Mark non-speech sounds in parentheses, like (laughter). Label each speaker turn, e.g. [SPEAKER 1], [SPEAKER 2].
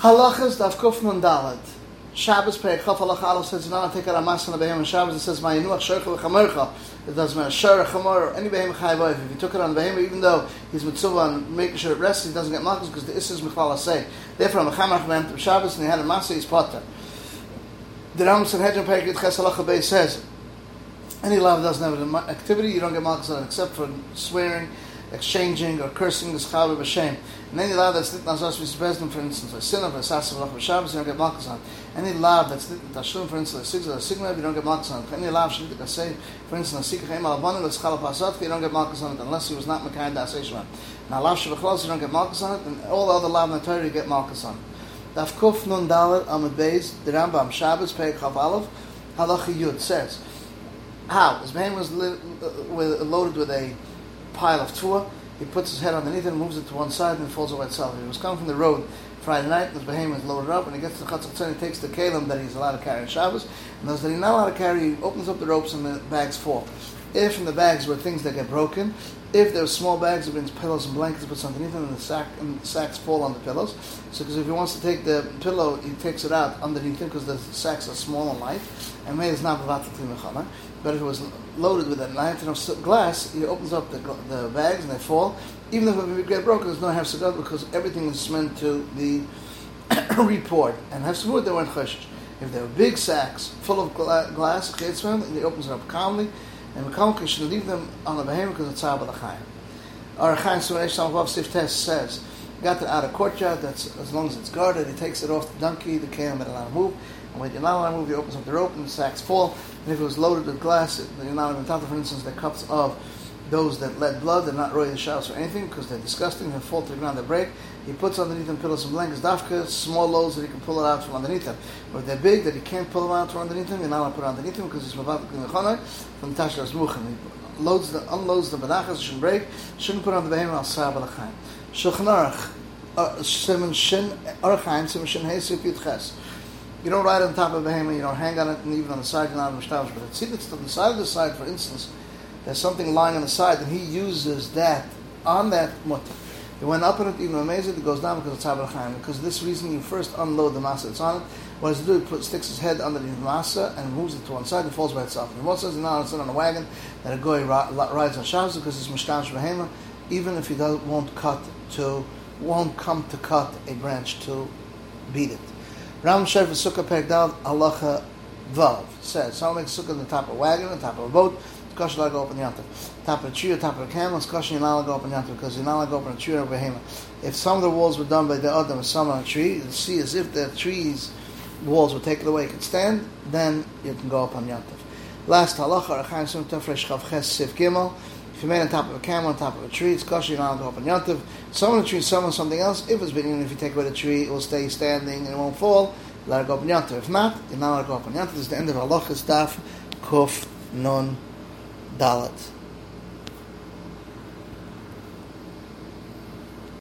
[SPEAKER 1] Halachas daf kuf nun dalet. Shabbos pei chaf halacha aleph says you're not take out a mas on the behem on Shabbos. It says ma yinuach shorcha v'chamercha. It does mean shor chamor any behem chayv If you took it on behem, even though he's mitzvah on making sure it rests, he doesn't get malchus because the isses mechlal say. Therefore, on mechamer behem Shabbos and he had a masa he's potter. The Ram Sanhedrin Perikit Ches Halacha Beis says any love doesn't have an activity, you don't get malchus on except for swearing exchanging or cursing the schava b'shem. And any law that's lit nazas v'sbezdin, for instance, a of a sasa v'lach b'shabbos, you don't get malchus on. Any law that's lit tashlum, for instance, a sigla, a sigla, you don't get malchus on. Any law shlit a say, for instance, a sikach em alabanim, a schala pasat, you don't get malchus on it unless he was not mekayim da seishman. Now law shavachlos, you don't get malchus on it, and all the other law in the you get malchus on. Daf kuf nun dalet amid beis, the Rambam Shabbos, Pei Chav Aleph, Halacha Yud says, how? His man was li- uh, loaded with a pile of tua. He puts his head underneath it and moves it to one side and it falls away itself. He was coming from the road Friday night, the behemoth is loaded up, and he gets to the Chatzak he takes the kalim that he's allowed to carry on Shabbos, and those that he's not allowed to carry, he opens up the ropes and the bags fall. If in the bags were things that get broken, if there are small bags, brings pillows and blankets, puts underneath them, and the sack and the sacks fall on the pillows. So, because if he wants to take the pillow, he takes it out underneath him because the sacks are small and light, and may is not mechana. But if it was loaded with a lantern of glass, he opens up the, the bags and they fall. Even if it get broken, there's no hefsagad because everything is meant to be (coughs) report. And hefsagad, they weren't choshish. If there were big sacks full of gla- glass, and he opens it up calmly and Kalka should leave them on the behemoth because it's Abba L'chaim. Our Chaim Suresh Samavav Sif Test says, got it out of courtyard, that's as long as it's guarded, he takes it off the donkey, the camel that allowed to move, and when you're not allowed to move, he opens up the rope and the sacks fall, and if it was loaded with glass, you're not even for instance, the cups of those that let blood, they're not royal showers or anything because they're disgusting, they fall to the ground, they break. He puts underneath them pillows and blankets, dafka, small loads that he can pull it out from underneath them. If they're big that he can't pull them out from underneath them, you're not allowed to put it underneath them because it's mavat from tashlas muchan. He loads the, unloads the benachas, shouldn't break, shouldn't put on the behemoth al sab al uh, Simon Shin, Archaim, Simon Shin Hesif Yud. You don't ride on top of a behemoth, you don't hang on it, and even on the side, you're not mishtavish. But it's, it's on the side of the side, for instance, there's something lying on the side, and he uses that on that mutter. He went up on it, even amazing, it goes down because it's Chaim. Because this reason, you first unload the masa that's on it. What does it do? He puts, sticks his head underneath the masa and moves it to one side, it falls by itself. And what says now it's on a wagon that a guy rides on Shabbos because it's Mishkan Shvahema, even if he does, won't cut to, won't come to cut a branch to beat it. Ram Shev Sukkah Pegdal Alacha Vav says, someone makes sukkah on the top of a wagon, on the top of a boat, Kosh la go up in Yantav. Top of a camel, it's Kosh you're not go up in Yantav because you're not go up in a tree or a behemoth. If some of the walls were done by the other and some on a tree, you see as if the trees walls were taken away could stand, then you can go up on Yantav. Last halacha, Rechaim Sim Tafresh Chav Ches Sif Gimel. If you made on top of a camel, on top of a tree, it's kosher, you're not go up on. Some on a tree, some something else. If it's big, if you take away the tree, it will stay standing and it won't fall. Let it go up on Yantav. If not, you're not allowed to go up on Yantav. This is the end of halacha's daf, kuf, nun, Dalit.